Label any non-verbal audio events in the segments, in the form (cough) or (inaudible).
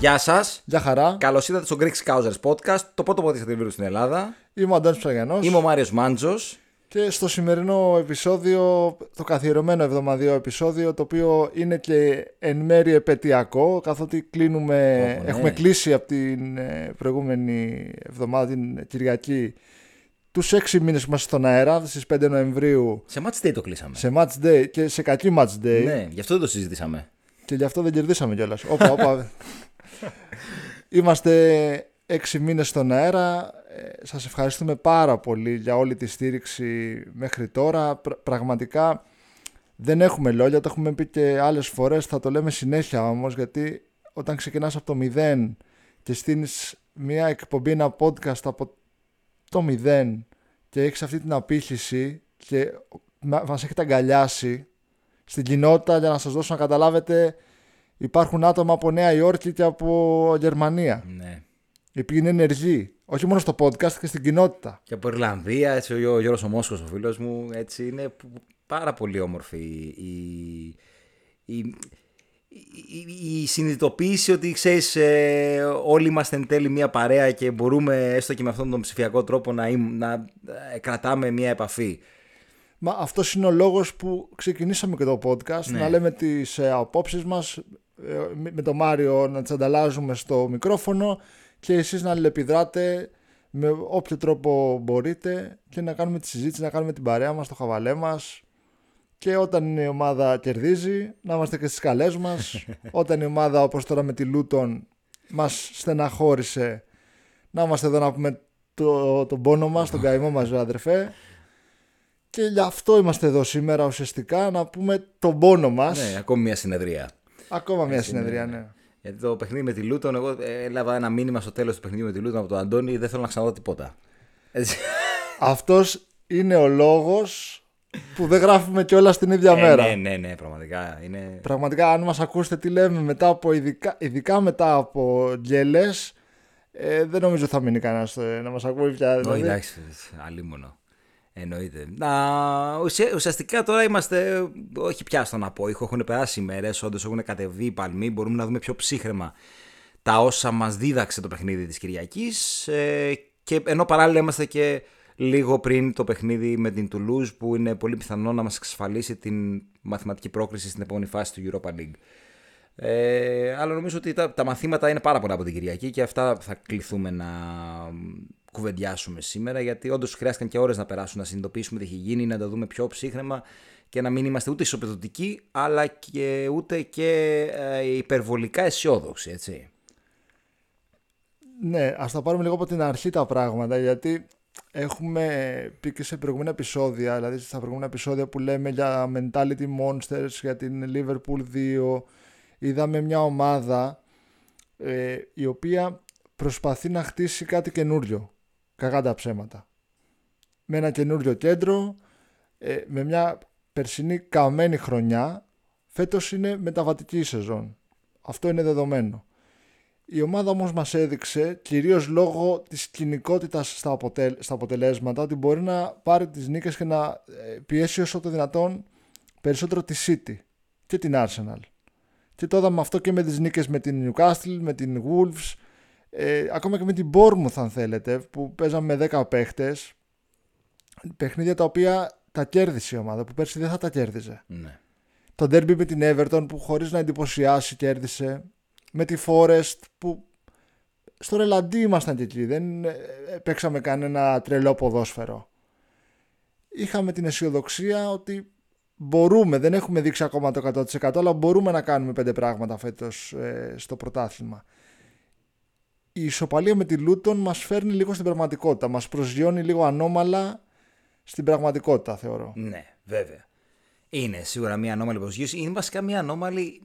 Γεια σας. Γεια χαρά. Καλώς ήρθατε στο Greek Scousers Podcast, το πρώτο podcast για στην Ελλάδα. Είμαι ο Αντώνης Ψαγιανός. Είμαι ο Μάριος Μάντζος. Και στο σημερινό επεισόδιο, το καθιερωμένο εβδομαδιαίο επεισόδιο, το οποίο είναι και εν μέρει επαιτειακό, καθότι κλείνουμε, ναι. έχουμε κλείσει από την ε, προηγούμενη εβδομάδα, την Κυριακή, τους έξι μήνες που είμαστε στον αέρα, στις 5 Νοεμβρίου. Σε match day το κλείσαμε. Σε match day και σε κακή match day. Ναι, γι' αυτό δεν το συζητήσαμε. Και γι' αυτό δεν κερδίσαμε κιόλας. Όπα, όπα. (laughs) Είμαστε έξι μήνες στον αέρα. Ε, σας ευχαριστούμε πάρα πολύ για όλη τη στήριξη μέχρι τώρα. Πραγματικά δεν έχουμε λόγια, το έχουμε πει και άλλες φορές, θα το λέμε συνέχεια όμως, γιατί όταν ξεκινάς από το μηδέν και στείνεις μια εκπομπή, ένα podcast από το μηδέν και έχεις αυτή την απήχηση και μας έχετε αγκαλιάσει στην κοινότητα για να σας δώσω να καταλάβετε υπάρχουν άτομα από Νέα Υόρκη και από Γερμανία. Ναι. Οι οποίοι είναι ενεργοί. Όχι μόνο στο podcast και στην κοινότητα. Και από Ιρλανδία, έτσι, ο Γιώργος ο Μόσχος, ο φίλος μου, έτσι, είναι πάρα πολύ όμορφη η, η, η, η συνειδητοποίηση ότι ξέρεις ε, όλοι είμαστε εν τέλει μια παρέα και μπορούμε έστω και με αυτόν τον ψηφιακό τρόπο να, να ε, κρατάμε μια επαφή. Μα αυτός είναι ο λόγος που ξεκινήσαμε και το podcast, ναι. να λέμε τις ε, απόψεις μας, ε, με τον Μάριο να τις ανταλλάζουμε στο μικρόφωνο και εσείς να αλληλεπιδράτε με όποιο τρόπο μπορείτε και να κάνουμε τη συζήτηση, να κάνουμε την παρέα μας, το χαβαλέ μας και όταν η ομάδα κερδίζει να είμαστε και στις καλές μας (laughs) όταν η ομάδα όπως τώρα με τη Λούτον μας στεναχώρησε να είμαστε εδώ να πούμε το, τον πόνο μας, τον καημό μας αδερφέ και γι' αυτό είμαστε εδώ σήμερα ουσιαστικά να πούμε τον πόνο μας. Ναι, ακόμη μια συνεδρία. Ακόμα μια συνεδρία, ναι. Γιατί το παιχνίδι με τη Λούτον, εγώ έλαβα ένα μήνυμα στο τέλος του παιχνιδιού με τη Λούτον από τον Αντώνη, δεν θέλω να ξαναδώ τίποτα. (laughs) Αυτός είναι ο λόγος που δεν γράφουμε κιόλα την ίδια ε, μέρα. Ναι, ναι, ναι, πραγματικά. Είναι... Πραγματικά, αν μας ακούσετε τι λέμε μετά από ειδικά, ειδικά μετά από γκέλε, ε, δεν νομίζω θα μείνει κανένας ε, να μας ακούει πια. Όχι, δηλαδή. εντάξει, αλίμονο. Εννοείται. Να, ουσιαστικά τώρα είμαστε, όχι πια στον απόϊχο, έχουν περάσει οι μέρες, όντως έχουν κατεβεί οι παλμοί, μπορούμε να δούμε πιο ψύχρεμα τα όσα μας δίδαξε το παιχνίδι της Κυριακής. Ε, και ενώ παράλληλα είμαστε και λίγο πριν το παιχνίδι με την Toulouse που είναι πολύ πιθανό να μας εξασφαλίσει την μαθηματική πρόκριση στην επόμενη φάση του Europa League. Ε, αλλά νομίζω ότι τα, τα μαθήματα είναι πάρα πολλά από την Κυριακή και αυτά θα κληθούμε να κουβεντιάσουμε σήμερα, γιατί όντως χρειάστηκαν και ώρες να περάσουν να συνειδητοποιήσουμε τι έχει γίνει, να τα δούμε πιο ψύχρεμα και να μην είμαστε ούτε ισοπεδωτικοί, αλλά και ούτε και ε, υπερβολικά αισιόδοξοι, έτσι. Ναι, ας τα πάρουμε λίγο από την αρχή τα πράγματα, γιατί έχουμε πει και σε προηγούμενα επεισόδια, δηλαδή στα προηγούμενα επεισόδια που λέμε για Mentality Monsters, για την Liverpool 2, είδαμε μια ομάδα ε, η οποία προσπαθεί να χτίσει κάτι καινούριο κακά τα ψέματα. Με ένα καινούριο κέντρο, ε, με μια περσινή καμένη χρονιά, φέτος είναι μεταβατική σεζόν. Αυτό είναι δεδομένο. Η ομάδα όμως μας έδειξε, κυρίως λόγω της κοινικότητας στα, στα αποτελέσματα, ότι μπορεί να πάρει τις νίκες και να ε, πιέσει όσο το δυνατόν περισσότερο τη City και την Arsenal. Και το είδαμε αυτό και με τις νίκες με την Newcastle, με την Wolves, ε, ακόμα και με την Bournemouth αν θέλετε που παίζαμε με 10 παίχτες παιχνίδια τα οποία τα κέρδισε η ομάδα που πέρσι δεν θα τα κέρδιζε. Ναι. το derby με την Everton που χωρίς να εντυπωσιάσει κέρδισε. Με τη Forest που στο ρελαντί ήμασταν και εκεί. Δεν ε, παίξαμε κανένα τρελό ποδόσφαιρο. Είχαμε την αισιοδοξία ότι μπορούμε, δεν έχουμε δείξει ακόμα το 100% αλλά μπορούμε να κάνουμε πέντε πράγματα φέτος ε, στο πρωτάθλημα η ισοπαλία με τη Λούτον μας φέρνει λίγο στην πραγματικότητα. Μας προσγειώνει λίγο ανώμαλα στην πραγματικότητα θεωρώ. Ναι, βέβαια. Είναι σίγουρα μια ανώμαλη προσγείωση. Είναι βασικά μια ανώμαλη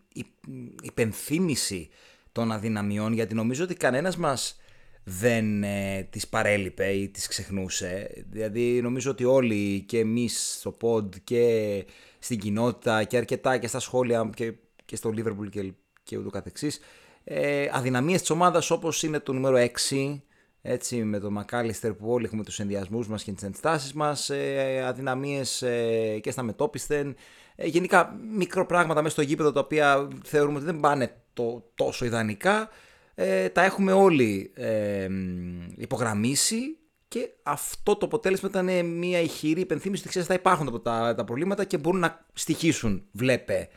υπενθύμηση των αδυναμιών γιατί νομίζω ότι κανένας μας δεν ε, τις παρέλειπε ή τις ξεχνούσε. Δηλαδή νομίζω ότι όλοι και εμείς στο pod και στην κοινότητα και αρκετά και στα σχόλια και, και στο Liverpool και, και ούτω καθεξής ε, αδυναμίες της ομάδας όπως είναι το νούμερο 6 έτσι, με τον Μακάλιστερ που όλοι έχουμε τους ενδιασμούς μας και τις ενστάσεις μας, ε, αδυναμίες ε, και στα μετόπισθεν, ε, γενικά μικρό πράγματα μέσα στο γήπεδο τα οποία θεωρούμε ότι δεν πάνε το, τόσο ιδανικά, ε, τα έχουμε όλοι ε, υπογραμμίσει και αυτό το αποτέλεσμα ήταν μια ηχηρή υπενθύμηση ότι ξέρεις θα υπάρχουν τα, τα προβλήματα και μπορούν να στοιχήσουν, βλέπε,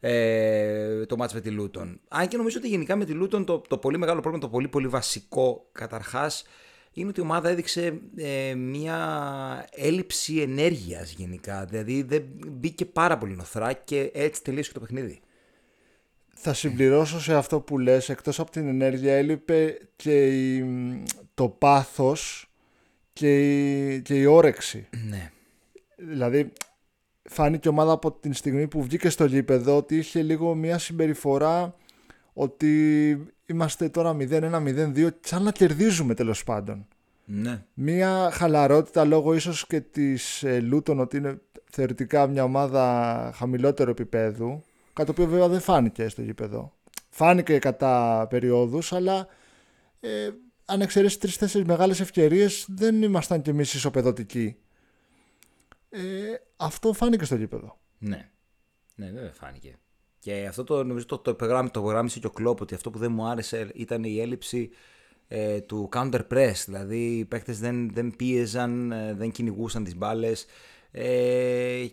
ε, το μάτς με τη Λούτον. Αν και νομίζω ότι γενικά με τη Λούτον το, το πολύ μεγάλο πρόβλημα, το πολύ πολύ βασικό καταρχάς, είναι ότι η ομάδα έδειξε ε, μια έλλειψη ενέργειας γενικά. Δηλαδή δεν μπήκε πάρα πολύ νοθρά και έτσι τελείωσε και το παιχνίδι. Θα συμπληρώσω σε αυτό που λες, εκτός από την ενέργεια έλειπε και το πάθος και η, και η όρεξη. Ναι. Δηλαδή φάνηκε η ομάδα από την στιγμή που βγήκε στο γήπεδο ότι είχε λίγο μια συμπεριφορά ότι είμαστε τώρα 0-1-0-2 σαν να κερδίζουμε τέλος πάντων. Ναι. Μια χαλαρότητα λόγω ίσως και της ε, Λούτων ότι είναι θεωρητικά μια ομάδα χαμηλότερου επίπεδου κάτι το οποίο βέβαια δεν φάνηκε στο γήπεδο. Φάνηκε κατά περιόδους αλλά ε, αν εξαιρέσεις τρει-τέσσερι μεγάλες ευκαιρίες, δεν ήμασταν κι εμείς ισοπεδωτικοί. Ε, αυτό φάνηκε στο γήπεδο. Ναι. Ναι, βέβαια φάνηκε. Και αυτό το νομίζω το, το, το υπογράμμισε και ο Κλόπ ότι αυτό που δεν μου άρεσε ήταν η έλλειψη ε, του counter press. Δηλαδή οι παίκτες δεν, δεν πίεζαν, ε, δεν κυνηγούσαν τις μπάλες. Ε,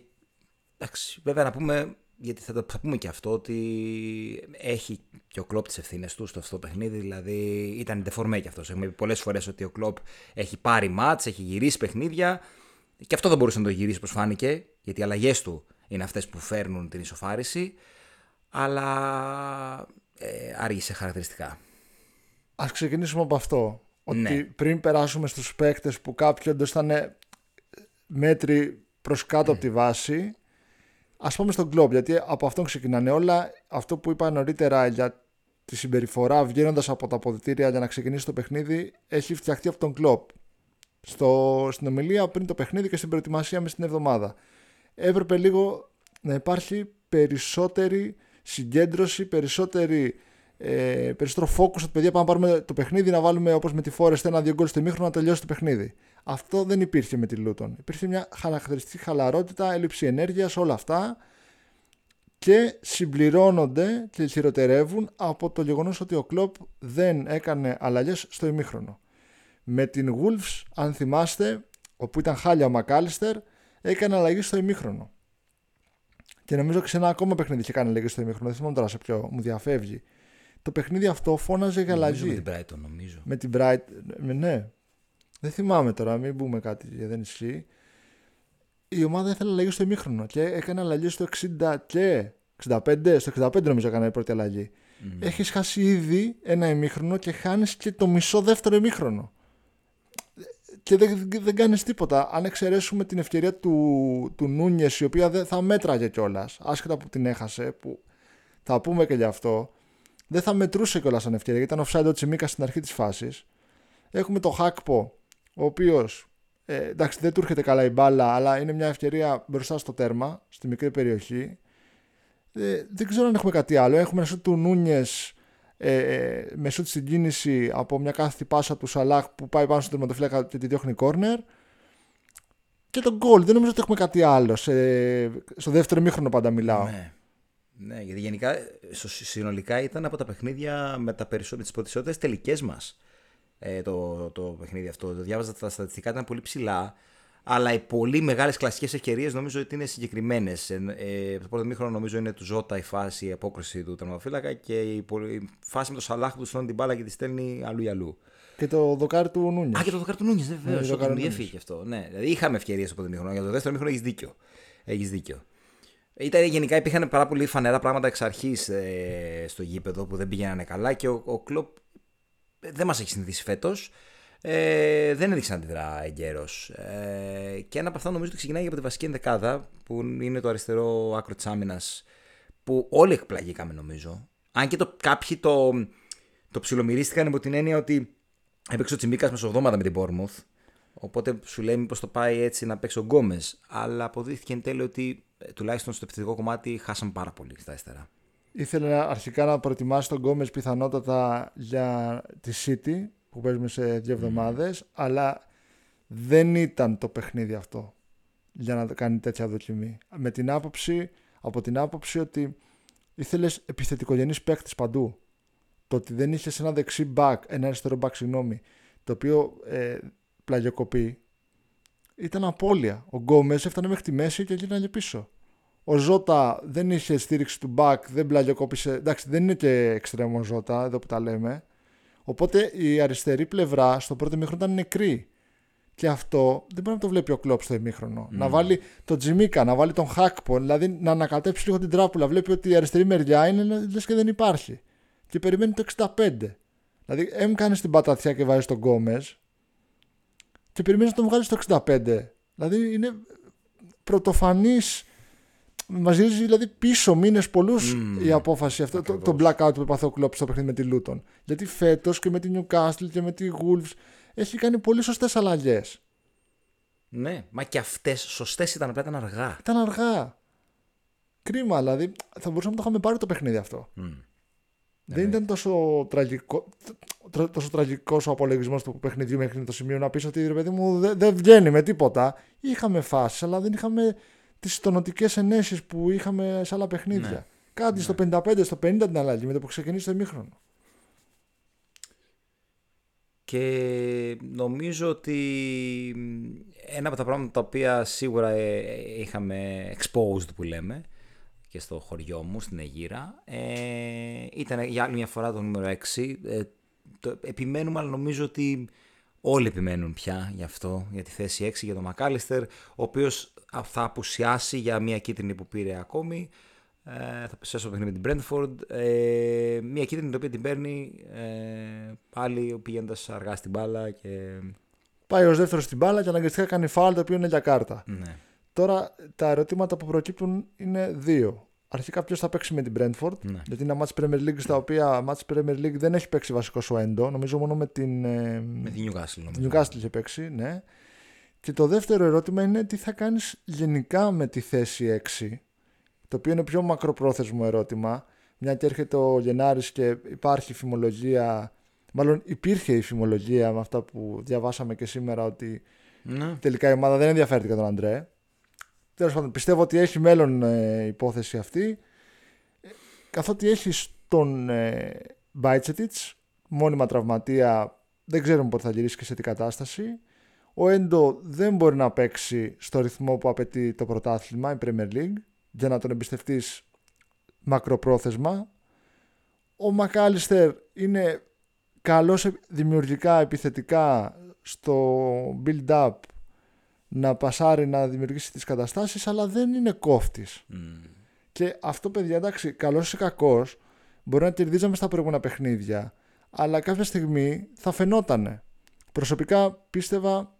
εντάξει, βέβαια να πούμε γιατί θα, θα πούμε και αυτό ότι έχει και ο Κλόπ τις ευθύνες του στο αυτό το παιχνίδι. Δηλαδή ήταν ντεφορμέ κι αυτός. Έχουμε πει πολλές φορές ότι ο Κλόπ έχει πάρει μάτς, έχει γυρίσει παιχνίδια. Και αυτό δεν μπορούσε να το γυρίσει όπως φάνηκε, γιατί οι αλλαγές του είναι αυτές που φέρνουν την ισοφάριση. Αλλά ε, άργησε χαρακτηριστικά. Α ξεκινήσουμε από αυτό. Ότι Ναι. πριν περάσουμε στους παίκτες που κάποιοι όντως ήταν μέτρη προς κάτω από τη βάση, ας πούμε στον κλοπ. Γιατί από αυτόν ξεκινάνε όλα. Αυτό που είπα νωρίτερα για τη συμπεριφορά βγαίνοντας από τα αποδητήρια για να ξεκινήσει το παιχνίδι έχει φτιαχτεί από τον κλοπ. Στο, στην ομιλία πριν το παιχνίδι και στην προετοιμασία μες στην εβδομάδα. Έπρεπε λίγο να υπάρχει περισσότερη συγκέντρωση, περισσότερη ε, περισσότερο focus ότι παιδιά πάμε να πάρουμε το παιχνίδι να βάλουμε όπως με τη Forest ένα-δύο γκολ στο ημίχρονο να τελειώσει το παιχνίδι. Αυτό δεν υπήρχε με τη Luton. Υπήρχε μια χαρακτηριστική χαλαρότητα, έλλειψη ενέργειας, όλα αυτά και συμπληρώνονται και χειροτερεύουν από το γεγονός ότι ο Κλόπ δεν έκανε αλλαγές στο ημίχρονο. Με την Wolves, αν θυμάστε, όπου ήταν χάλια ο Μακάλιστερ, έκανε αλλαγή στο ημίχρονο. Και νομίζω και σε ένα ακόμα παιχνίδι είχε κάνει αλλαγή στο ημίχρονο. Δεν θυμάμαι τώρα σε ποιο, μου διαφεύγει. Το παιχνίδι αυτό φώναζε για Νομίζω αλλαγή. με την Brighton, νομίζω. Με την Bright. με- Ναι. Δεν θυμάμαι τώρα, μην πούμε κάτι γιατί δεν ισχύει. Η ομάδα ήθελε αλλαγή στο ημίχρονο και έκανε αλλαγή στο 60 και 65. Στο 65 νομίζω έκανε η πρώτη αλλαγή. Μμμ. Έχει χάσει ήδη ένα ημίχρονο και χάνεις και το μισό δεύτερο ημίχρονο. Και δεν, δεν κάνεις τίποτα. Αν εξαιρέσουμε την ευκαιρία του, του Νούνιες, η οποία δεν θα μέτραγε κιόλας, άσχετα που την έχασε, που θα πούμε και γι' αυτό, δεν θα μετρούσε κιόλας σαν ευκαιρία, γιατί ήταν offside ο Τσιμίκα στην αρχή της φάσης. Έχουμε το Χάκπο, ο οποίος ε, εντάξει δεν του έρχεται καλά η μπάλα, αλλά είναι μια ευκαιρία μπροστά στο τέρμα, στη μικρή περιοχή. Ε, δεν ξέρω αν έχουμε κάτι άλλο. Έχουμε ένα σουτ του Νούνιες ε, ε, με σουτ στην κίνηση από μια κάθετη πάσα του Σαλάχ που πάει πάνω στο τερματοφύλακα και τη διώχνει κόρνερ. Και το γκολ. Δεν νομίζω ότι έχουμε κάτι άλλο. Σε, στο δεύτερο μήχρονο πάντα μιλάω. Ναι. ναι, γιατί γενικά στο- συνολικά ήταν από τα παιχνίδια με τα περισσότερες, τις περισσότερες τελικές μας ε, το, το παιχνίδι αυτό. Το διάβαζα τα στατιστικά, ήταν πολύ ψηλά. Αλλά οι πολύ μεγάλες κλασικές ευκαιρίες νομίζω ότι είναι συγκεκριμένες. Ε, το πρώτο μήχρονο νομίζω είναι του Ζώτα η φάση, η απόκριση του τερματοφύλακα και η, πολυ- η φάση με το Σαλάχ που τους στέλνει την μπάλα και τη στέλνει αλλού ή αλλού. Και το δοκάρι του Νούνιε. Α, και το δοκάρι του Νούνιε, Ναι, βεβαίως. το το δοκάρι μου του διέφυγε και αυτό. Ναι, δηλαδή είχαμε ευκαιρίες στο πρώτο μήχρονο. Για το δεύτερο μήχρονο έχεις δίκιο. Έχεις δίκιο. Ήταν, γενικά υπήρχαν πάρα πολύ φανερά πράγματα εξ αρχής ε, στο γήπεδο που δεν πηγαίνανε καλά και ο, ο Κλοπ ε, δεν μας έχει συνηθίσει φέτος. Ε, δεν έδειξε να αντιδρά εγκαίρως. Ε, και ένα από αυτά νομίζω ότι ξεκινάει από τη βασική ενδεκάδα που είναι το αριστερό άκρο της άμυνας που όλοι εκπλαγήκαμε νομίζω. Αν και το, κάποιοι το, το ψιλομυρίστηκαν υπό την έννοια ότι έπαιξε ο Τσιμίκα μεσοβδόματα με την Bournemouth. Οπότε σου λέει μήπως το πάει έτσι να παίξει ο Γκόμες. Αλλά αποδείχθηκε εν τέλει ότι ε, τουλάχιστον στο επιθετικό κομμάτι χάσαν πάρα πολύ στα αριστερά. Ήθελε να- αρχικά να προετοιμάσει τον Γκόμες πιθανότατα για τη City που παίζουμε σε δύο εβδομάδες αλλά δεν ήταν το παιχνίδι αυτό για να κάνει τέτοια δοκιμή. Με την άποψη, από την άποψη ότι ήθελες επιθετικογενείς παίκτες παντού. το ότι δεν είχες ένα δεξί back, ένα αριστερό back, συγγνώμη, το οποίο ε, πλαγιοκοπεί, ήταν απώλεια. Ο Γκόμες έφτανε μέχρι τη μέση και γίνανε πίσω. Ο Ζώτα δεν είχε στήριξη του back, δεν πλαγιοκόπησε. Εντάξει, δεν είναι και εξτρέμο Ζώτα, εδώ που τα λέμε. Οπότε η αριστερή πλευρά στο πρώτο μήχρονο ήταν νεκρή. Και αυτό δεν μπορεί να το βλέπει ο Κλόπ στο ημίχρονο. Να βάλει τον Τζιμίκα, να βάλει τον Χάκπο, δηλαδή να ανακατέψει λίγο την τράπουλα. Βλέπει ότι η αριστερή μεριά είναι λες και δεν υπάρχει. Και περιμένει το 65. Δηλαδή, έμ κάνεις την πατατιά και βάζεις τον Γκόμες και περιμένεις να τον βγάλεις στο 65. Δηλαδή είναι πρωτοφανής. Μας γυρίζει δηλαδή πίσω μήνες πολλούς η απόφαση αυτό, το, το blackout που έπαθε ο Κλόπ στο παιχνίδι με τη Λούτον. Γιατί φέτος και με τη Newcastle και με τη Wolves έχει κάνει πολύ σωστές αλλαγές. Ναι, μα και αυτές σωστές ήταν, απλά ήταν αργά. Ήταν αργά. Κρίμα, δηλαδή θα μπορούσαμε να το είχαμε πάρει το παιχνίδι αυτό. Δεν ήταν τόσο τραγικό, τόσο τραγικός ο απολογισμός του παιχνιδιού μέχρι το σημείο να πεις ότι ρε παιδί μου δεν δε βγαίνει με τίποτα. Είχαμε φάσεις, αλλά δεν είχαμε τις τονοτικέ ενέσεις που είχαμε σε άλλα παιχνίδια. Ναι. Κάτι ναι. στο 55, στο 50 την αλλαγή με το που ξεκινήσει το ημίχρονο. Και νομίζω ότι ένα από τα πράγματα τα οποία σίγουρα ε, είχαμε exposed που λέμε και στο χωριό μου, στην Αιγύρα, ε, ήταν για άλλη μια φορά το νούμερο 6. Ε, το, επιμένουμε, αλλά νομίζω ότι όλοι επιμένουν πια γι' αυτό, για τη θέση 6 για τον Μακάλιστερ, ο οποίος θα απουσιάσει για μια κίτρινη που πήρε ακόμη. Ε, θα πεσέσω το παιχνίδι με την Brentford. Ε, μια κίτρινη την οποία την παίρνει ε, πάλι πηγαίνοντας αργά στην μπάλα. Και... Πάει ως δεύτερος στην μπάλα και αναγκαστικά κάνει φάλ το οποίο είναι για κάρτα. Ναι. Τώρα τα ερωτήματα που προκύπτουν είναι δύο. Αρχικά ποιος θα παίξει με την Brentford. Ναι. Γιατί είναι ένα μάτς Premier League στα οποία μάτς Premier League δεν έχει παίξει βασικός ο Έντο. Νομίζω μόνο με την. Ε, με την Newcastle. Νομίζω. Newcastle είχε παίξει, ναι. Και το δεύτερο ερώτημα είναι τι θα κάνεις γενικά με τη θέση 6 το οποίο είναι πιο μακροπρόθεσμο ερώτημα, μια και έρχεται ο Γενάρης και υπάρχει φημολογία, μάλλον υπήρχε η φημολογία με αυτά που διαβάσαμε και σήμερα ότι ναι. τελικά η ομάδα δεν ενδιαφέρεται για τον Αντρέ. Τέλος πάντων, πιστεύω ότι έχει μέλλον ε, υπόθεση αυτή. Καθότι έχει τον ε, μόνιμα τραυματία, δεν ξέρουμε πότε θα γυρίσει και σε τι κατάσταση. Ο Έντο δεν μπορεί να παίξει στο ρυθμό που απαιτεί το πρωτάθλημα, η Premier League για να τον εμπιστευτείς μακροπρόθεσμα. Ο Μακάλιστερ είναι καλός δημιουργικά, επιθετικά στο build-up να πασάρει, να δημιουργήσει τις καταστάσεις, αλλά δεν είναι κόφτης. Και αυτό, παιδιά, εντάξει, καλός ή κακός, μπορεί να κερδίζαμε στα προηγούμενα παιχνίδια, αλλά κάποια στιγμή θα φαινότανε. Προσωπικά πίστευα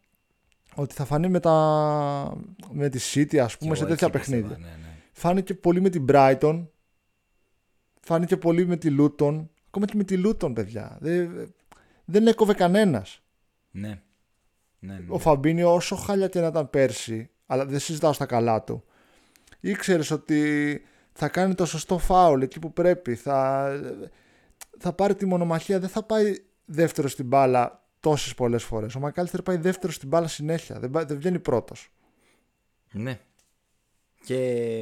ότι θα φανεί με, τα... με τη City, ας πούμε, σε τέτοια παιχνίδια. Ναι, ναι. Φάνηκε πολύ με την Brighton. Φάνηκε πολύ με τη Luton. Ακόμα και με τη Luton, παιδιά. Δεν, δεν έκοβε κανένας. Ναι. ναι. Ναι, Ο Φαμπίνιο, όσο χάλια και να ήταν πέρσι, αλλά δεν συζητάω στα καλά του, ήξερες ότι θα κάνει το σωστό φάουλ εκεί που πρέπει. Θα, θα πάρει τη μονομαχία. Δεν θα πάει δεύτερο στην μπάλα τόσες πολλές φορές. Ο Μακάλιστερ πάει δεύτερο στην μπάλα συνέχεια. Δεν, δεν βγαίνει πρώτος. Ναι. Και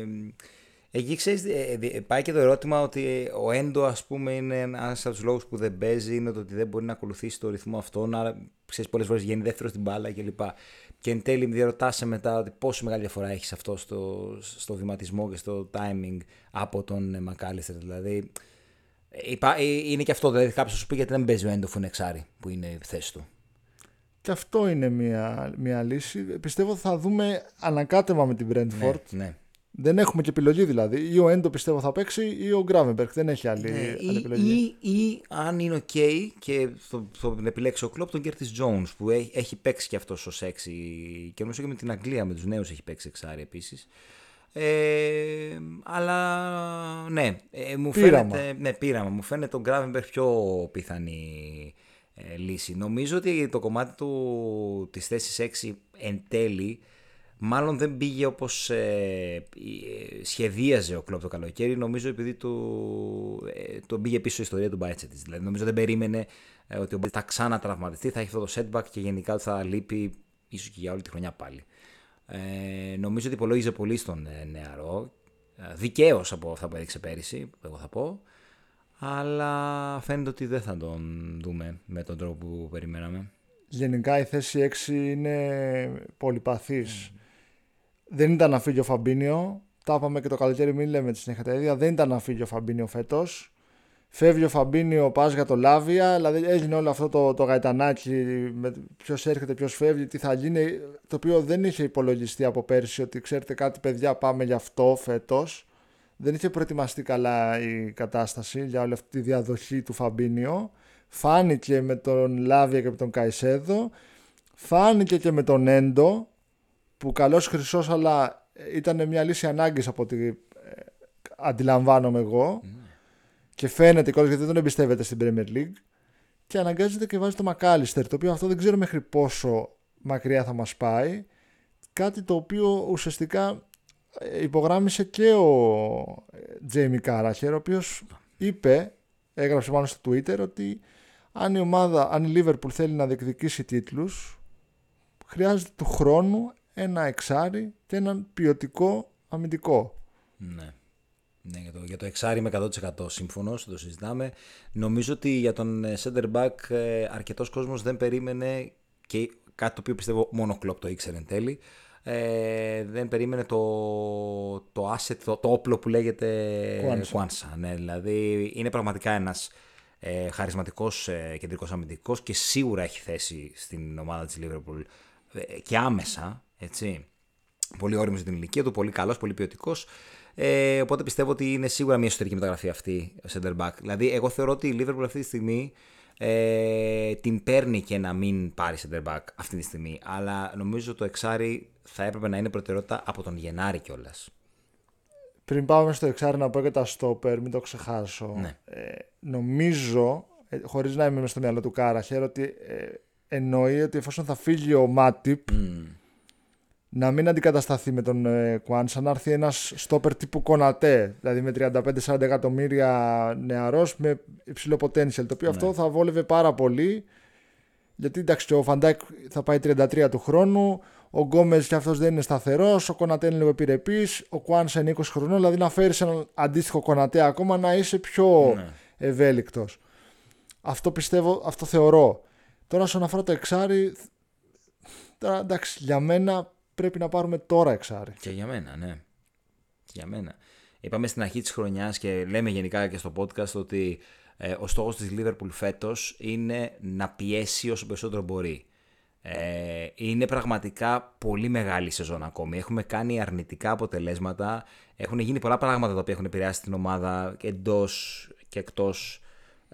εκεί ξέρεις, ε, ε, πάει και το ερώτημα ότι ο Έντο, ας πούμε, είναι ένας από τους λόγους που δεν παίζει, είναι το ότι δεν μπορεί να ακολουθήσει το ρυθμό αυτόν. Άρα, ξέρεις, πολλές φορές βγαίνει δεύτερος στην μπάλα κλπ. Και εν τέλει, διαρωτάσαι μετά ότι πόσο μεγάλη διαφορά έχεις αυτό στο, στο βηματισμό και στο timing από τον Μακάλιστερ. Δηλαδή, είναι και αυτό. Δηλαδή, κάποιος σου πει γιατί δεν παίζει ο Έντο Φουνεξάρη, που είναι η θέση του. Και αυτό είναι μια, μια λύση. Πιστεύω ότι θα δούμε ανακάτεμα με την Brentford. Ναι, ναι. Δεν έχουμε και επιλογή δηλαδή. Ή ο Έντο πιστεύω θα παίξει ή ο Γκράβενμπεργκ. Δεν έχει άλλη, ναι, άλλη επιλογή. Ή, ή, αν είναι OK και θα τον επιλέξει ο Κλοπ, τον Curtis Jones που έχει, έχει παίξει και αυτός ως 6 και νομίζω και με την Αγγλία με τους νέους έχει παίξει εξάρι επίσης. Ε, αλλά ναι, ε, μου πείραμα. φαίνεται, ναι, πείραμα. Μου φαίνεται τον Γκράβενμπεργκ πιο πιθανή ε, λύση. Νομίζω ότι το κομμάτι του, της θέσης 6 εν τέλει μάλλον δεν πήγε όπως ε, ε, σχεδίαζε ο Κλόπ το καλοκαίρι. Νομίζω επειδή του, ε, το πήγε πίσω η ιστορία του Μπάιτσε της. Δηλαδή νομίζω δεν περίμενε ε, ότι ο θα ξανατραυματιστεί, θα έχει αυτό το setback και γενικά θα λείπει ίσως και για όλη τη χρονιά πάλι. Ε, νομίζω ότι υπολόγιζε πολύ στον νεαρό. Δικαίως από αυτά που έδειξε πέρυσι, εγώ θα πω. αλλά φαίνεται ότι δεν θα τον δούμε με τον τρόπο που περιμέναμε. Γενικά η θέση 6 είναι πολυπαθής. Δεν ήταν να φύγει ο Φαμπίνιο. Τα είπαμε και το καλοκαίρι, μην λέμε τη συνέχεια τα ίδια. Δεν ήταν να φύγει ο Φαμπίνιο φέτος. Φεύγει ο Φαμπίνιο, πας για το Λάβια. Δηλαδή έγινε όλο αυτό το, το γαϊτανάκι με ποιος έρχεται, ποιος φεύγει, τι θα γίνει. Το οποίο δεν είχε υπολογιστεί από πέρσι ότι ξέρετε κάτι, παιδιά, πάμε γι' αυτό φέτος. Δεν είχε προετοιμαστεί καλά η κατάσταση για όλη αυτή τη διαδοχή του Φαμπίνιο. Φάνηκε με τον Λάβια και με τον Καϊσέδο. Φάνηκε και με τον Έντο που καλός χρυσός, αλλά ήταν μια λύση ανάγκης από ό,τι ε, αντιλαμβάνομαι εγώ mm. Και φαίνεται κιόλας γιατί δεν τον εμπιστεύεται στην Premier League και αναγκάζεται και βάζει το Μακάλιστερ το οποίο αυτό δεν ξέρω μέχρι πόσο μακριά θα μας πάει κάτι το οποίο ουσιαστικά ε, υπογράμμισε και ο Τζέιμι Κάραχερ ο οποίος είπε, έγραψε πάνω στο Twitter ότι αν η ομάδα, αν η Liverpool θέλει να διεκδικήσει τίτλους χρειάζεται του χρόνου ένα εξάρι και έναν ποιοτικό αμυντικό. Ναι. Ναι, για το, για το εξάρι είμαι 100% σύμφωνος, το συζητάμε. Νομίζω ότι για τον ε, center back ε, αρκετός κόσμος δεν περίμενε και κάτι το οποίο πιστεύω μόνο κλόπ το ήξερε εν τέλει. Ε, δεν περίμενε το, το asset, το, το όπλο που λέγεται Κουάνσα. Ναι, δηλαδή είναι πραγματικά ένας ε, χαρισματικός ε, κεντρικός αμυντικός και σίγουρα έχει θέση στην ομάδα της Liverpool ε, και άμεσα έτσι. Πολύ όριμο στην ηλικία του, πολύ καλός, πολύ ποιοτικός. Ε, οπότε πιστεύω ότι είναι σίγουρα μια εσωτερική μεταγραφή αυτή ο center back. Δηλαδή, εγώ θεωρώ ότι η Liverpool αυτή τη στιγμή ε, την παίρνει και να μην πάρει center back αυτή τη στιγμή. Αλλά νομίζω το εξάρι θα έπρεπε να είναι προτεραιότητα από τον Γενάρη κιόλας. Πριν πάμε στο εξάρι να πω και τα stopper, μην το ξεχάσω. Ναι. Ε, νομίζω, ε, χωρίς να είμαι στο μυαλό του Κάραχερ, ότι ε, εννοεί ότι εφόσον θα φύγει ο Μάτιπ. Mm να μην αντικατασταθεί με τον ε, Κουάνσα, να έρθει ένας στόπερ τύπου Κονατέ, δηλαδή με 35-40 εκατομμύρια νεαρός με υψηλό potential. Το οποίο ναι. αυτό θα βόλευε πάρα πολύ. Γιατί εντάξει, ο Φαντάκ θα πάει 33 του χρόνου, ο Γκόμες και αυτός δεν είναι σταθερός, ο Κονατέ είναι λίγο επιρρεπής, ο Κουάνσα είναι 20 χρονών. Δηλαδή να φέρεις έναν αντίστοιχο Κονατέ ακόμα να είσαι πιο ναι. ευέλικτος. Αυτό πιστεύω, αυτό θεωρώ. Τώρα, όσον αφορά το εξάρι, τώρα εντάξει, για μένα πρέπει να πάρουμε τώρα εξάρι. Και για μένα, ναι. Για μένα. Είπαμε στην αρχή της χρονιάς και λέμε γενικά και στο podcast ότι ε, ο στόχος της Liverpool φέτος είναι να πιέσει όσο περισσότερο μπορεί. Ε, είναι πραγματικά πολύ μεγάλη σεζόν ακόμη. Έχουμε κάνει αρνητικά αποτελέσματα. Έχουν γίνει πολλά πράγματα τα οποία έχουν επηρεάσει την ομάδα εντός και εκτός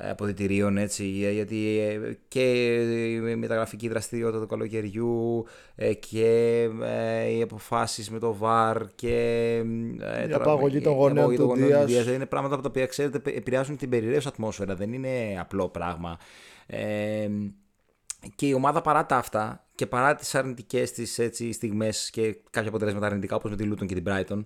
αποδητηρίων έτσι, γιατί ε, και η μεταγραφική δραστηριότητα του καλοκαιριού ε, και ε, οι αποφάσεις με το ΒΑΡ και η απαγωγή των γονέων του Δίας. Είναι πράγματα που τα οποία ξέρετε επηρεάζουν την περιραίωση ατμόσφαιρα, δεν είναι απλό πράγμα. και η ομάδα παρά τα αυτά και παρά τις αρνητικές της έτσι, στιγμές και κάποια αποτελέσματα αρνητικά όπως με τη Λούτον και την Brighton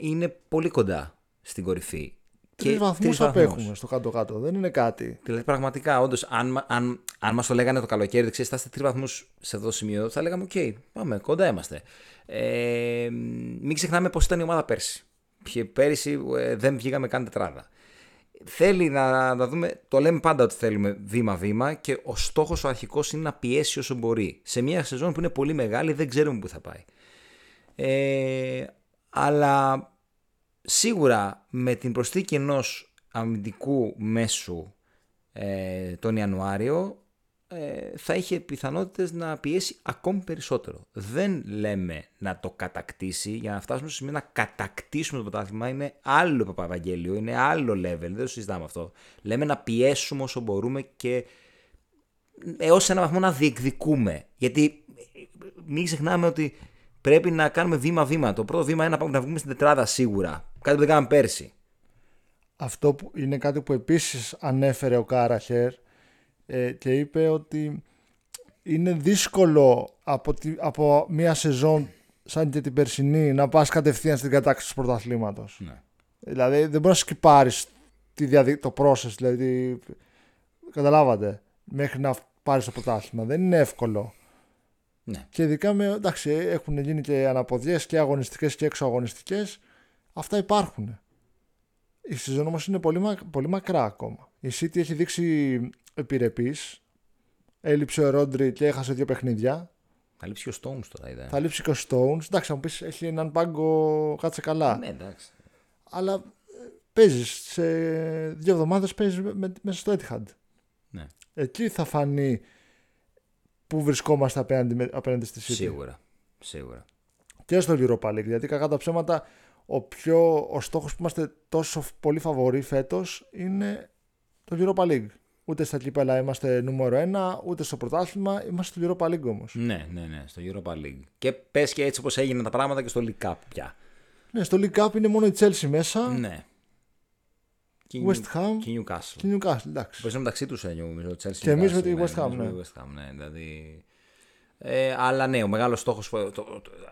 είναι πολύ κοντά στην κορυφή. Τρεις βαθμούς απέχουμε στο κάτω-κάτω. Δεν είναι κάτι. Δηλαδή, πραγματικά, όντως, αν, αν, αν μας το λέγανε το καλοκαίρι, ξέρεις, θα είστε τρεις βαθμούς σε αυτό το σημείο, θα λέγαμε: Οκ, πάμε, κοντά είμαστε. Ε, μην ξεχνάμε πώς ήταν η ομάδα πέρσι. Και πέρσι ε, δεν βγήκαμε καν τετράδα. Θέλει να, να δούμε, το λέμε πάντα ότι θέλουμε βήμα-βήμα και ο στόχος ο αρχικός είναι να πιέσει όσο μπορεί. Σε μια σεζόν που είναι πολύ μεγάλη, δεν ξέρουμε πού θα πάει. Ε, αλλά σίγουρα με την προσθήκη ενός αμυντικού μέσου ε, τον Ιανουάριο ε, θα είχε πιθανότητες να πιέσει ακόμη περισσότερο. Δεν λέμε να το κατακτήσει, για να φτάσουμε στο σημείο να κατακτήσουμε το πρωτάθλημα είναι άλλο Παπαβαγγέλιο, είναι άλλο level, δεν το συζητάμε αυτό. Λέμε να πιέσουμε όσο μπορούμε και έως ένα βαθμό να διεκδικούμε. Γιατί μην ξεχνάμε ότι πρέπει να κάνουμε βήμα-βήμα. Το πρώτο βήμα είναι να βγούμε στην τετράδα σίγουρα. Κάτι που δεν κάναμε πέρσι. Αυτό που είναι κάτι που επίσης ανέφερε ο Κάραχερ ε, και είπε ότι είναι δύσκολο από, από μια σεζόν σαν και την περσινή να πας κατευθείαν στην κατάκτηση του πρωταθλήματος. Ναι. Δηλαδή δεν μπορείς να σκυπάρεις το process, δηλαδή καταλάβατε, μέχρι να πάρεις το πρωτάθλημα. Δεν είναι εύκολο. Ναι. Και ειδικά με, εντάξει, έχουν γίνει και αναποδιές και αγωνιστικές και έξω αγωνιστικές. Αυτά υπάρχουν. Η σεζόν όμως είναι πολύ, μα- πολύ μακρά ακόμα. Η City έχει δείξει επιρρεπή. Έλειψε ο Ρόντρι και έχασε δύο παιχνίδια. Θα λείψει και ο Stones τώρα, είδα. Θα λείψει και ο Stones. Εντάξει, θα μου πεις έχει έναν πάγκο, κάτσε καλά. Ναι, εντάξει. Αλλά παίζεις σε δύο εβδομάδες παίζεις μέσα στο Etihad. Ναι. Εκεί θα φανεί που βρισκόμαστε απέναντι, με- απέναντι στη City. Σίγουρα. Σίγουρα. Και στο Europa League. Γιατί κακά τα ψέματα, ο, πιο, ο στόχος που είμαστε τόσο πολύ φαβοροί φέτος είναι το Europa League. Ούτε στα κύπελα είμαστε νούμερο ένα, ούτε στο πρωτάθλημα. Είμαστε στο Europa League όμως. Ναι, ναι, ναι, στο Europa League. Και πες και έτσι όπως έγιναν τα πράγματα και στο League Cup πια. Ναι, στο League Cup είναι μόνο η Chelsea μέσα, Ναι. Και η West Ham και η Newcastle. και Newcastle. Εντάξει. Που είναι μεταξύ τους νομίζω. Chelsea Και εμείς με Newcastle, τη ναι, West Ham, εμείς με ναι. τη West Ham, ναι, δηλαδή. Ε, αλλά ναι, ο μεγάλος στόχος,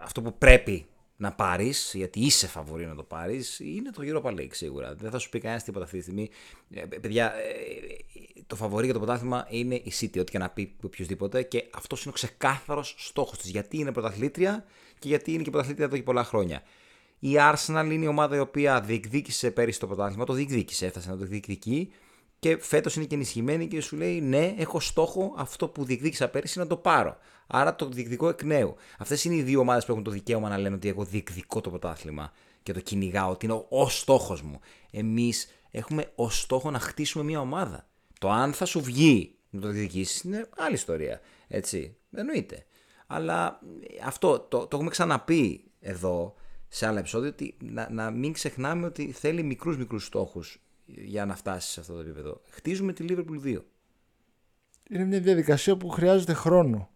αυτό που πρέπει να πάρεις, γιατί είσαι φαβορή να το πάρεις, είναι το Europa League σίγουρα. Δεν θα σου πει κανένας τίποτα αυτή τη στιγμή. Ε, παιδιά, ε, το φαβορή για το πρωτάθλημα είναι η City, ό,τι και να πει οποιοδήποτε. Και αυτός είναι ο ξεκάθαρος στόχος της. Γιατί είναι πρωταθλήτρια και γιατί είναι και πρωταθλήτρια εδώ και πολλά χρόνια. Η Arsenal είναι η ομάδα η οποία διεκδίκησε πέρυσι το πρωτάθλημα, το διεκδίκησε, έφτασε να το διεκδικεί και φέτος είναι και ενισχυμένη και σου λέει: Ναι, έχω στόχο αυτό που διεκδίκησα πέρυσι να το πάρω. Άρα το διεκδικώ εκ νέου. Αυτές είναι οι δύο ομάδες που έχουν το δικαίωμα να λένε ότι εγώ διεκδικώ το πρωτάθλημα και το κυνηγάω, ότι είναι ο στόχος μου. Εμείς έχουμε ως στόχο να χτίσουμε μια ομάδα. Το αν θα σου βγει να το διεκδικήσεις είναι άλλη ιστορία. Έτσι. Δεν εννοείται. Αλλά αυτό το, το έχουμε ξαναπεί εδώ σε άλλα επεισόδια ότι να, να μην ξεχνάμε ότι θέλει μικρούς μικρούς στόχους για να φτάσεις σε αυτό το επίπεδο. Χτίζουμε τη Liverpool 2. Είναι μια διαδικασία που χρειάζεται χρόνο.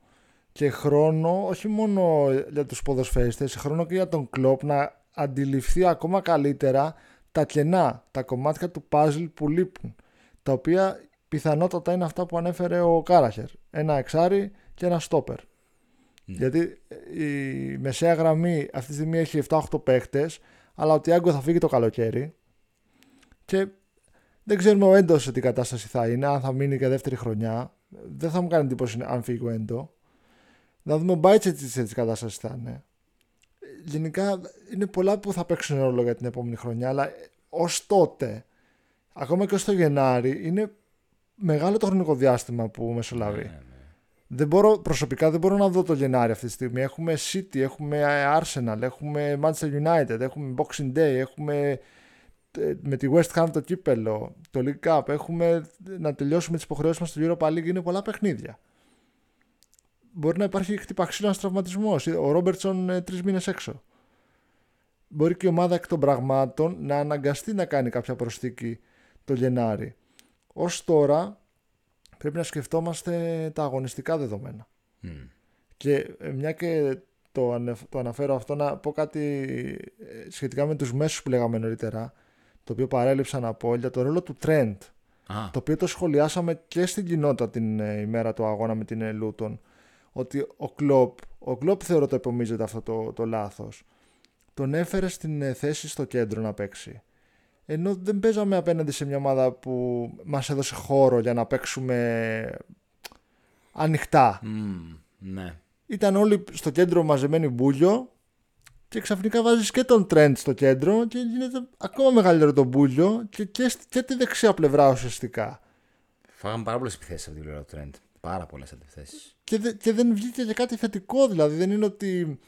Και χρόνο όχι μόνο για τους ποδοσφαίριστες, χρόνο και για τον κλόπ να αντιληφθεί ακόμα καλύτερα τα κενά, τα κομμάτια του puzzle που λείπουν. Τα οποία πιθανότατα είναι αυτά που ανέφερε ο Κάραχερ. Ένα εξάρι και ένα στόπερ. Γιατί η μεσαία γραμμή αυτή τη στιγμή έχει 7-8 παίχτες, αλλά ο Τιάγκο θα φύγει το καλοκαίρι και δεν ξέρουμε ο Έντος σε τι κατάσταση θα είναι, αν θα μείνει και δεύτερη χρονιά. Δεν θα μου κάνει εντύπωση αν φύγει ο Έντο. Να δούμε ο Μπάιτσε σε τι κατάσταση θα είναι. Γενικά είναι πολλά που θα παίξουν ρόλο για την επόμενη χρονιά, αλλά ως τότε, ακόμα και ως το Γενάρη, είναι μεγάλο το χρονικό διάστημα που μεσολαβεί. Δεν μπορώ, προσωπικά δεν μπορώ να δω το Γενάρη αυτή τη στιγμή. Έχουμε City, έχουμε Arsenal, έχουμε Manchester United, έχουμε Boxing Day, έχουμε ε, με τη West Ham το κύπελο, το League Cup, έχουμε να τελειώσουμε τις υποχρεώσεις μας στο Europa League, είναι πολλά παιχνίδια. Μπορεί να υπάρχει χτυπαξίλο ένας τραυματισμός, ο Ρόμπερτσον ε, τρεις μήνες έξω. Μπορεί και η ομάδα εκ των πραγμάτων να αναγκαστεί να κάνει κάποια προσθήκη το Γενάρη. Ως τώρα πρέπει να σκεφτόμαστε τα αγωνιστικά δεδομένα. Mm. Και ε, μια και το, ανεφ- το αναφέρω αυτό να πω κάτι ε, σχετικά με τους μέσους που λέγαμε νωρίτερα το οποίο παρέλειψα να πω για το ρόλο του Trent Α, το οποίο το σχολιάσαμε και στην κοινότητα την ε, ημέρα του αγώνα με την Λούτον ότι ο Κλόπ, ο Κλόπ θεωρώ το επομίζεται αυτό το, το λάθος. Τον έφερε στην ε, θέση στο κέντρο να παίξει. Ενώ δεν παίζαμε απέναντι σε μια ομάδα που μας έδωσε χώρο για να παίξουμε ανοιχτά. Μ, ναι. ήταν όλοι στο κέντρο μαζεμένοι μπούλιο και ξαφνικά βάζεις και τον Τρέντ στο κέντρο και γίνεται ακόμα μεγαλύτερο το μπούλιο και, και, στη- και τη δεξιά πλευρά ουσιαστικά. Φάγαμε πάρα πολλές επιθέσεις από την πλευρά του Τρέντ. Πάρα πολλές επιθέσεις. Και, δε- και δεν βγήκε για κάτι θετικό δηλαδή. Δεν είναι ότι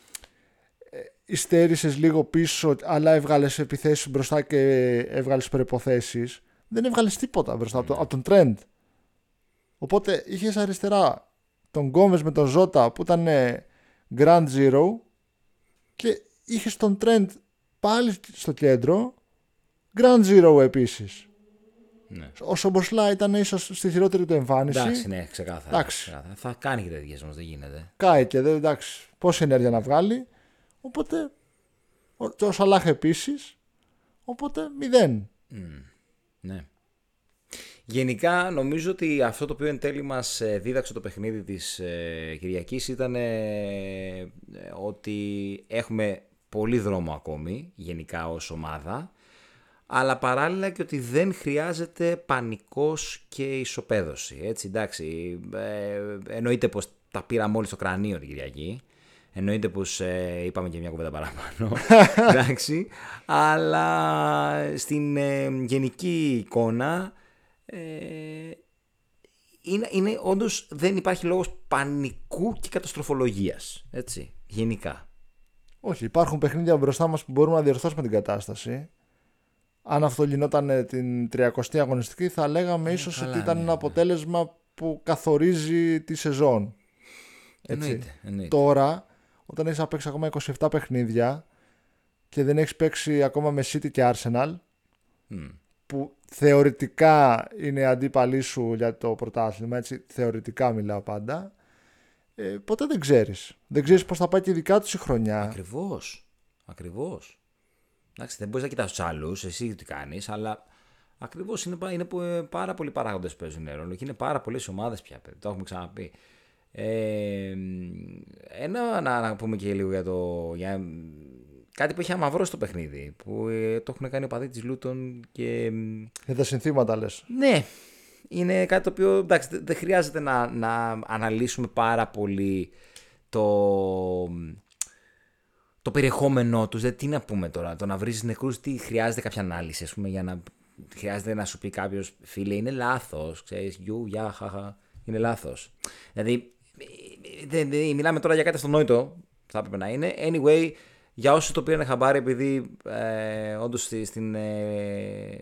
ε, υστέρησες λίγο πίσω αλλά έβγαλες επιθέσεις μπροστά και έβγαλες προϋποθέσεις. Δεν έβγαλες τίποτα μπροστά από, το- από τον Τρέντ. Οπότε είχες αριστερά τον Γκόμες με τον Ζώτα που ήταν ε, Grand Zero και είχες τον Τρέντ πάλι στο κέντρο Grand Zero επίσης. Ναι. Ο Σομποσλά ήταν ίσως στη χειρότερη του εμφάνιση. Εντάξει, ναι, ξεκάθαρα. Εντάξει. ξεκάθαρα. Θα κάνει και τέτοιες όμως, δεν γίνεται. Κάει και δεν, εντάξει, πόση ενέργεια να βγάλει. Οπότε, ο, και ο Σαλάχ επίσης. Οπότε μηδέν. Μ, ναι. Γενικά νομίζω ότι αυτό το οποίο εν τέλει μας ε, δίδαξε το παιχνίδι της ε, Κυριακής ήταν ε, ε, ότι έχουμε πολύ δρόμο ακόμη γενικά ως ομάδα αλλά παράλληλα και ότι δεν χρειάζεται πανικός και ισοπαίδωση. Έτσι, εντάξει, ε, εννοείται πως τα πήραμε όλοι στο κρανίο την Κυριακή Εννοείται πως ε, είπαμε και μια κουβέντα παραπάνω. (laughs) Εντάξει. Αλλά στην ε, γενική εικόνα ε, είναι, είναι όντως δεν υπάρχει λόγος πανικού και καταστροφολογίας. Έτσι. Γενικά. Όχι, υπάρχουν παιχνίδια μπροστά μας που μπορούμε να διορθώσουμε την κατάσταση. Αν αυτό γινόταν την 30η αγωνιστική θα λέγαμε ίσως καλά, ότι ήταν ναι, ένα ναι. αποτέλεσμα που καθορίζει τη σεζόν. Έτσι. Εννοείται, εννοείται. Τώρα, όταν έχεις να παίξει ακόμα 27 παιχνίδια και δεν έχεις παίξει ακόμα με City και Arsenal, Μμ. που θεωρητικά είναι αντίπαλοι σου για το πρωτάθλημα, έτσι, θεωρητικά μιλάω πάντα, ε, ποτέ δεν ξέρεις. Δεν ξέρεις πώς θα πάει και η δικά τους η χρονιά. Ακριβώς. Ακριβώς. Εντάξει, δεν μπορείς να κοιτάς τους άλλους, εσύ τι κάνεις, αλλά ακριβώς είναι, πα- είναι που, ε, πάρα πολλοί παράγοντες που παίζουν ρόλο και είναι πάρα πολλές ομάδες πια, παιδί, το έχουμε ξαναπεί. Ε, ένα να, να πούμε και λίγο για το... Για, κάτι που έχει αμαυρώσει το παιχνίδι, που ε, το έχουν κάνει ο παδί της Λούτον και... μ, Για τα συνθήματα λες. ναι, είναι κάτι το οποίο εντάξει, δεν δεν χρειάζεται να, να αναλύσουμε πάρα πολύ το, το περιεχόμενό τους. Δεν, τι να πούμε τώρα, το να βρεις νεκρούς, τι χρειάζεται κάποια ανάλυση, ας πούμε, για να χρειάζεται να σου πει κάποιος, φίλε, είναι λάθος, ξέρεις, γιου, γεια, χαχα, είναι λάθος. Δηλαδή, δεν, δεν- μιλάμε τώρα για κάτι αυτονόητο, θα έπρεπε να είναι. Anyway, για όσους το πήραν χαμπάρι, επειδή ε, όντως στη- στην, ε,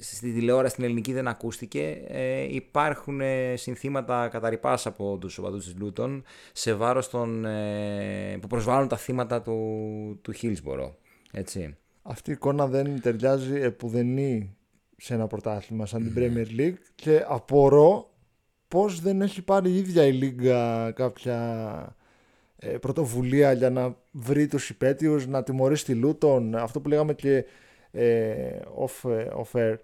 στη τηλεόραση στην ελληνική δεν ακούστηκε, ε, υπάρχουν ε, συνθήματα καταρρυπάς από τους οπαδούς της Λούτων σε βάρος των, ε, που προσβάλλουν τα θύματα του, του Χίλσμπορο. Έτσι. Αυτή η εικόνα δεν ταιριάζει επουδενή σε ένα πρωτάθλημα σαν την Premier League και απορώ πώς δεν έχει πάρει η ίδια η Λίγκα κάποια ε, πρωτοβουλία για να βρει τους υπέτειους, να τιμωρήσει τη Λούτον. Αυτό που λέγαμε και ε, off, ε, off air,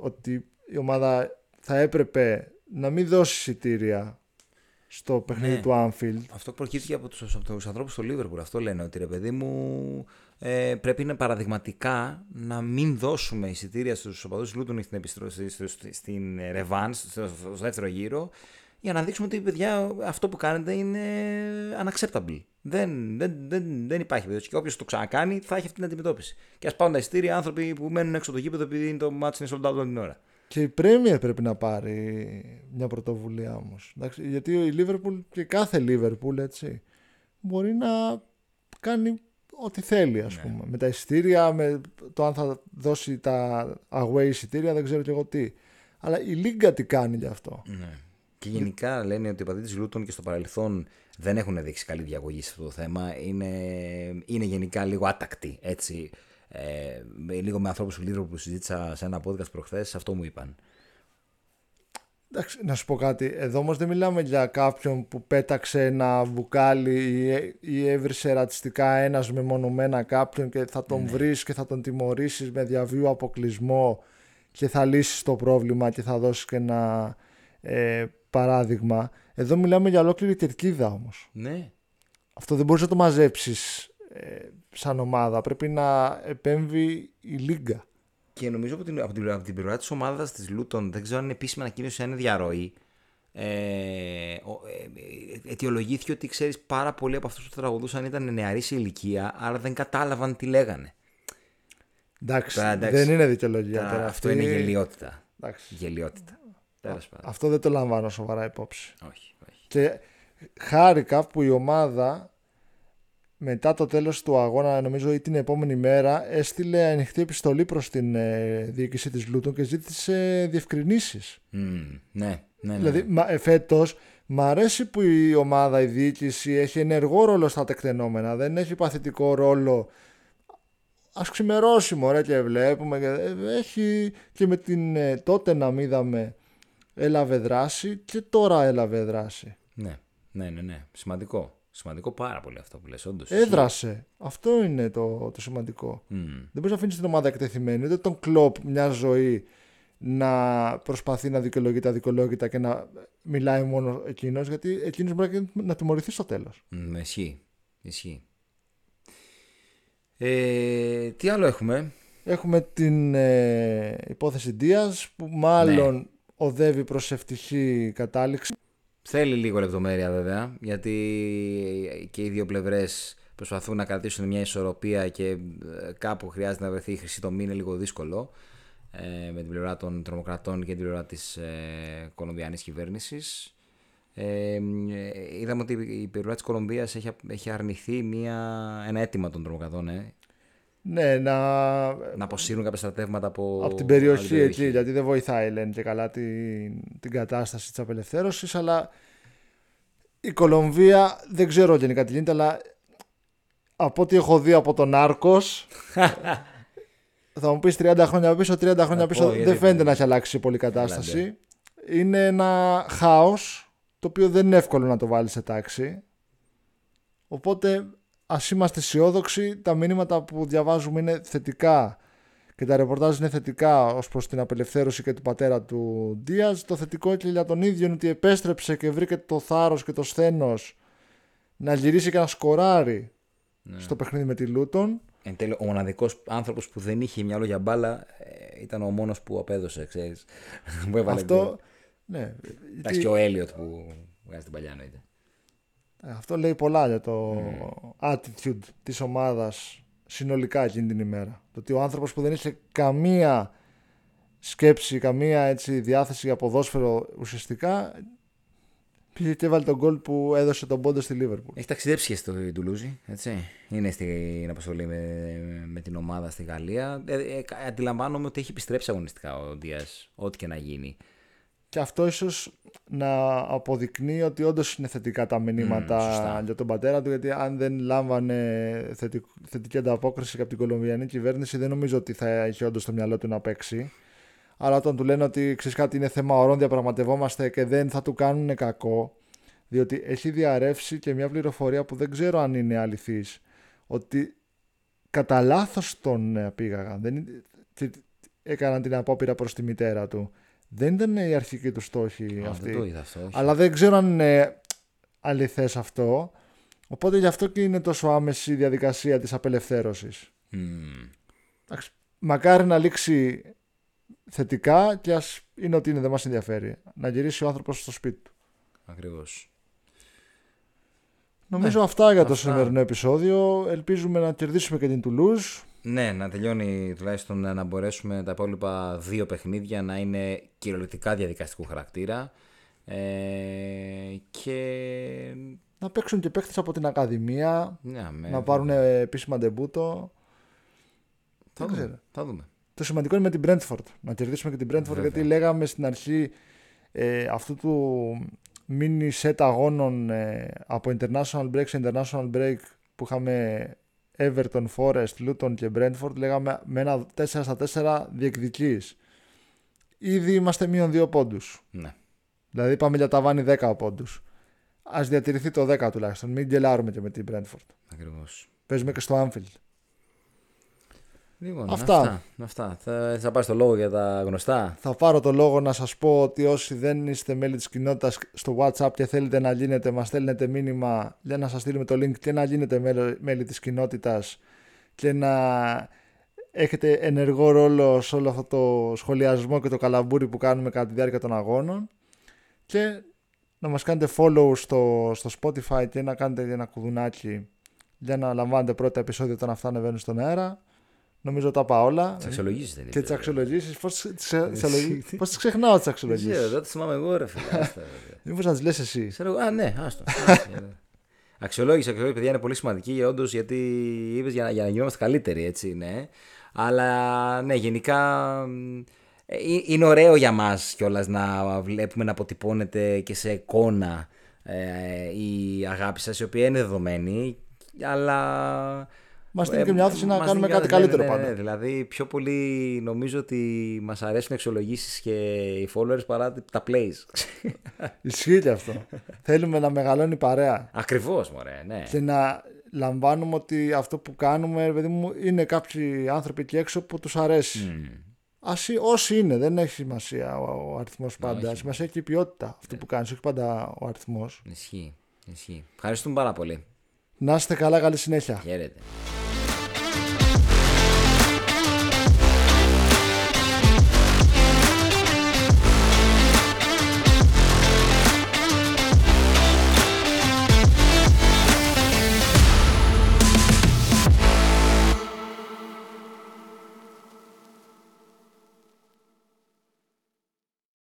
ότι η ομάδα θα έπρεπε να μην δώσει εισιτήρια στο παιχνίδι Ναι. του Anfield. Αυτό προκύπτει από τους, από τους ανθρώπους του Λίβερπουλ. Αυτό λένε ότι ρε παιδί μου ε, πρέπει να παραδειγματικά να μην δώσουμε εισιτήρια στους οπαδούς της Λούτων στην, επιστροφή, στο- στο- στην Ρεβάν, στο, στο, στο δεύτερο γύρο, για να δείξουμε ότι παιδιά αυτό που κάνετε είναι unacceptable. Δεν, δεν, δεν, δεν υπάρχει περίπτωση. Και όποιος το ξανακάνει θα έχει αυτή την αντιμετώπιση. Και ας πάρουν τα εισιτήρια άνθρωποι που μένουν έξω από το γήπεδο επειδή το μάτι είναι sold out όλη την ώρα. Και η Premier πρέπει να πάρει μια πρωτοβουλία όμως. Γιατί η Liverpool και κάθε Liverpool έτσι μπορεί να κάνει ό,τι θέλει ας Ναι. πούμε. Με τα εισιτήρια, με το αν θα δώσει τα away εισιτήρια δεν ξέρω και εγώ τι. Αλλά η Λίγκα τι κάνει γι' αυτό. Ναι. Και γενικά λένε ότι οι οπαδοί τη Λούτων και στο παρελθόν δεν έχουν δείξει καλή διαγωγή σε αυτό το θέμα. Είναι, είναι γενικά λίγο άτακτοι. Έτσι. Ε, με- λίγο με ανθρώπους του Λίβερπουλ που συζήτησα σε ένα podcast προχθές, αυτό μου είπαν. Εντάξει, να σου πω κάτι. Εδώ όμως δεν μιλάμε για κάποιον που πέταξε ένα μπουκάλι ή, ή έβρισε ρατσιστικά ένας μεμονωμένα κάποιον και θα τον βρεις και θα τον τιμωρήσεις με διαβίου αποκλεισμό και θα λύσεις το πρόβλημα και θα δώσεις και ένα ε, παράδειγμα. Εδώ μιλάμε για ολόκληρη κερκίδα όμως. Ναι. Αυτό δεν μπορείς να το μαζέψεις ε, σαν ομάδα. Πρέπει να επέμβει η Λίγκα. Και νομίζω από την, από την, από την πλευρά της ομάδας της Λούτων, δεν ξέρω αν είναι επίσημη ανακοίνωση, αν είναι διαρροή. Ε, ο- ε, ε, αιτιολογήθηκε ότι ξέρεις πάρα πολλοί από αυτούς που τραγουδούσαν ήταν νεαροί σε ηλικία, άρα δεν κατάλαβαν τι λέγανε. Εντάξει, Τώρα, εντάξει. δεν είναι δικαιολογία Τώρα, τώρα. αυτό Αυτή- είναι γελιότητα. Εντάξει. Γελιότητα. Τέλος πάντων. Αυτό δεν το λαμβάνω σοβαρά υπόψη. Όχι, όχι. Και χάρηκα που η ομάδα μετά το τέλος του αγώνα, νομίζω ή την επόμενη μέρα, έστειλε ανοιχτή επιστολή προς την ε, διοίκηση της Λούτων και ζήτησε διευκρινήσεις. Μμμ, ναι, ναι, ναι. Δηλαδή, μα, ε, φέτος, μ' αρέσει που η ομάδα, η διοίκηση έχει ενεργό ρόλο στα τεκτενόμενα, δεν έχει παθητικό ρόλο. Ας ξημερώσει μωρέ και βλέπουμε. και- ε, Έχει και με την ε, τότε να είδαμε έλαβε δράση και τώρα έλαβε δράση. ναι, ναι, ναι, ναι. Σημαντικό. Σημαντικό πάρα πολύ αυτό που λες, όντως. Έδρασε. Αυτό είναι το, το σημαντικό. Μμ. Δεν μπορείς να αφήνεις την ομάδα εκτεθειμένη, ούτε τον κλοπ μια ζωή να προσπαθεί να δικαιολογεί τα δικαιολόγητα και να μιλάει μόνο εκείνος, γιατί εκείνος μπορεί να- να τιμωρηθεί στο τέλος. Μ, ισχύει. Ισχύει. Ε, τι άλλο έχουμε; Έχουμε την ε, υπόθεση Δίας που μάλλον οδεύει προς ευτυχή κατάληξη. Θέλει λίγο λεπτομέρεια βέβαια, γιατί και οι δύο πλευρές προσπαθούν να κρατήσουν μια ισορροπία και ε, κάπου χρειάζεται να βρεθεί η χρυσή τομή, είναι λίγο δύσκολο ε, με την πλευρά των τρομοκρατών και την πλευρά της ε, κολομβιανής κυβέρνησης. Ε, είδαμε ότι η πλευρά της Κολομβίας έχει, έχει αρνηθεί μια, ένα αίτημα των τρομοκρατών ε, ναι, να... να αποσύρουν κάποια στρατεύματα από, από την περιοχή εκεί, γιατί δεν βοηθάει λένε και καλά την, την κατάσταση της απελευθέρωσης, αλλά η Κολομβία δεν ξέρω γενικά τι γίνεται, αλλά από ό,τι έχω δει από τον Άρκος (laughs) θα μου πεις 30 χρόνια πίσω, 30 χρόνια πίσω δεν φαίνεται να έχει αλλάξει πολύ κατάσταση. Είναι ένα χάος το οποίο δεν είναι εύκολο να το βάλεις σε τάξη. Οπότε ας είμαστε αισιόδοξοι, τα μηνύματα που διαβάζουμε είναι θετικά και τα ρεπορτάζ είναι θετικά ως προς την απελευθέρωση και του πατέρα του Δίας. Το θετικό και για τον ίδιο είναι ότι επέστρεψε και βρήκε το θάρρος και το σθένος να γυρίσει και να σκοράρει ναι. στο παιχνίδι με τη Λούτον. Εν τέλει, ο μοναδικός άνθρωπος που δεν είχε μυαλό για μπάλα ε, ήταν ο μόνος που απέδωσε, ξέρεις. (laughs) Αυτό. Ναι. Εντάξει, και ο Έλιοτ που βγάζει την παλιά εννοείται. Ε, αυτό λέει πολλά για το mm. attitude της ομάδας συνολικά εκείνη την ημέρα. Το ότι ο άνθρωπος που δεν είχε καμία σκέψη, καμία έτσι, διάθεση για ποδόσφαιρο ουσιαστικά πήγε και έβαλε τον γκολ που έδωσε τον πόντο στη Λίβερπουλ. Έχει ταξιδέψει και στο Τουλούζι, έτσι. Είναι στην αποστολή με, με την ομάδα στη Γαλλία. Ε, ε, αντιλαμβάνομαι ότι έχει επιστρέψει αγωνιστικά ο Δίας, ό,τι και να γίνει και αυτό ίσως να αποδεικνύει ότι όντως είναι θετικά τα μηνύματα για τον πατέρα του γιατί αν δεν λάμβανε θετική ανταπόκριση από την Κολομβιανή κυβέρνηση δεν νομίζω ότι θα είχε όντως το μυαλό του να παίξει. Αλλά όταν του λένε ότι ξέρεις κάτι είναι θέμα ορών διαπραγματευόμαστε και δεν θα του κάνουν κακό διότι έχει διαρρεύσει και μια πληροφορία που δεν ξέρω αν είναι αληθής ότι κατά λάθος τον πήγαγαν. Δεν... έκαναν την απόπειρα προς τη μητέρα του δεν ήταν η αρχική του στόχη αυτή. Δεν το είδα αυτό, Αλλά δεν ξέρω αν είναι αληθές αυτό. Οπότε γι' αυτό και είναι τόσο άμεση η διαδικασία της απελευθέρωσης. Mm. Μακάρι να λήξει θετικά και ας είναι ότι είναι δεν μας ενδιαφέρει. Να γυρίσει ο άνθρωπος στο σπίτι του. Ακριβώς. Νομίζω ναι, αυτά για το σημερινό επεισόδιο. Ελπίζουμε να κερδίσουμε και την Τουλούζ. Ναι, να τελειώνει τουλάχιστον να μπορέσουμε τα υπόλοιπα δύο παιχνίδια να είναι κυριολεκτικά διαδικαστικού χαρακτήρα. Ε, και... Να παίξουν και παίχτες από την Ακαδημία, ναι, να πάρουν επίσημα ντεμπούτο. Θα δούμε, θα δούμε. Το σημαντικό είναι με την Brentford. Να κερδίσουμε και την Brentford γιατί λέγαμε στην αρχή ε, αυτού του mini set αγώνων ε, από international break σε international break που είχαμε Everton, Forest, Luton και Brentford λέγαμε με ένα 4 στα 4 διεκδικής. Ήδη είμαστε μείον 2 πόντους. Ναι. Δηλαδή πάμε για ταβάνι 10 πόντους. Ας διατηρηθεί το 10 τουλάχιστον. Μην γελάρουμε και με την Brentford. Ακριβώς. Παίζουμε και στο Anfield. Λοιπόν, αυτά. αυτά. Θα, θα πάρεις το λόγο για τα γνωστά; Θα πάρω το λόγο να σας πω ότι όσοι δεν είστε μέλη της κοινότητας στο WhatsApp και θέλετε να γίνετε, μας στέλνετε μήνυμα για να σας στείλουμε το link και να γίνετε μέλη της κοινότητας και να έχετε ενεργό ρόλο σε όλο αυτό το σχολιασμό και το καλαμπούρι που κάνουμε κατά τη διάρκεια των αγώνων και να μας κάνετε follow στο, στο Spotify και να κάνετε ένα κουδουνάκι για να λαμβάνετε πρώτα επεισόδια όταν αυτά ανεβαίνουν στον αέρα Νομίζω τα πάω όλα. Τι αξιολογήσεις δεν είναι. Και τις αξιολογήσεις. Πώς τις ξεχνάω τις αξιολογήσεις; Δεν τις θυμάμαι εγώ, ρε φίλε. (laughs) Μήπως να τις λες εσύ. Α, ναι, άστο. (laughs) Αξιολόγηση, αξιολόγηση, παιδιά, είναι πολύ σημαντική όντως γιατί είπες για, για να γινόμαστε καλύτεροι, έτσι, ναι. Αλλά ναι, γενικά ε, είναι ωραίο για μας κιόλας να βλέπουμε να αποτυπώνεται και σε εικόνα ε, η αγάπη σας, η οποία είναι δεδομένη, αλλά Μας δίνει και μια όθηση να κάνουμε κάτι καλύτερο ναι, πάντα. Ναι, δηλαδή, πιο πολύ νομίζω ότι μας αρέσουν οι αξιολογήσει και οι followers παρά τα plays. (laughs) Ισχύει και αυτό. Θέλουμε να μεγαλώνει η παρέα. Ακριβώς, μωρέ, ναι. Και να λαμβάνουμε ότι αυτό που κάνουμε, παιδί μου, είναι κάποιοι άνθρωποι εκεί έξω που τους αρέσει. Mm. Ας, όσοι είναι, δεν έχει σημασία ο, ο αριθμός πάντα. Σημασία έχει η ποιότητα αυτό που κάνεις, όχι πάντα ο αριθμός. Ισχύει. Ισχύει. Ευχαριστούμε πάρα πολύ. Να είστε καλά, καλή συνέχεια. Χαίρετε.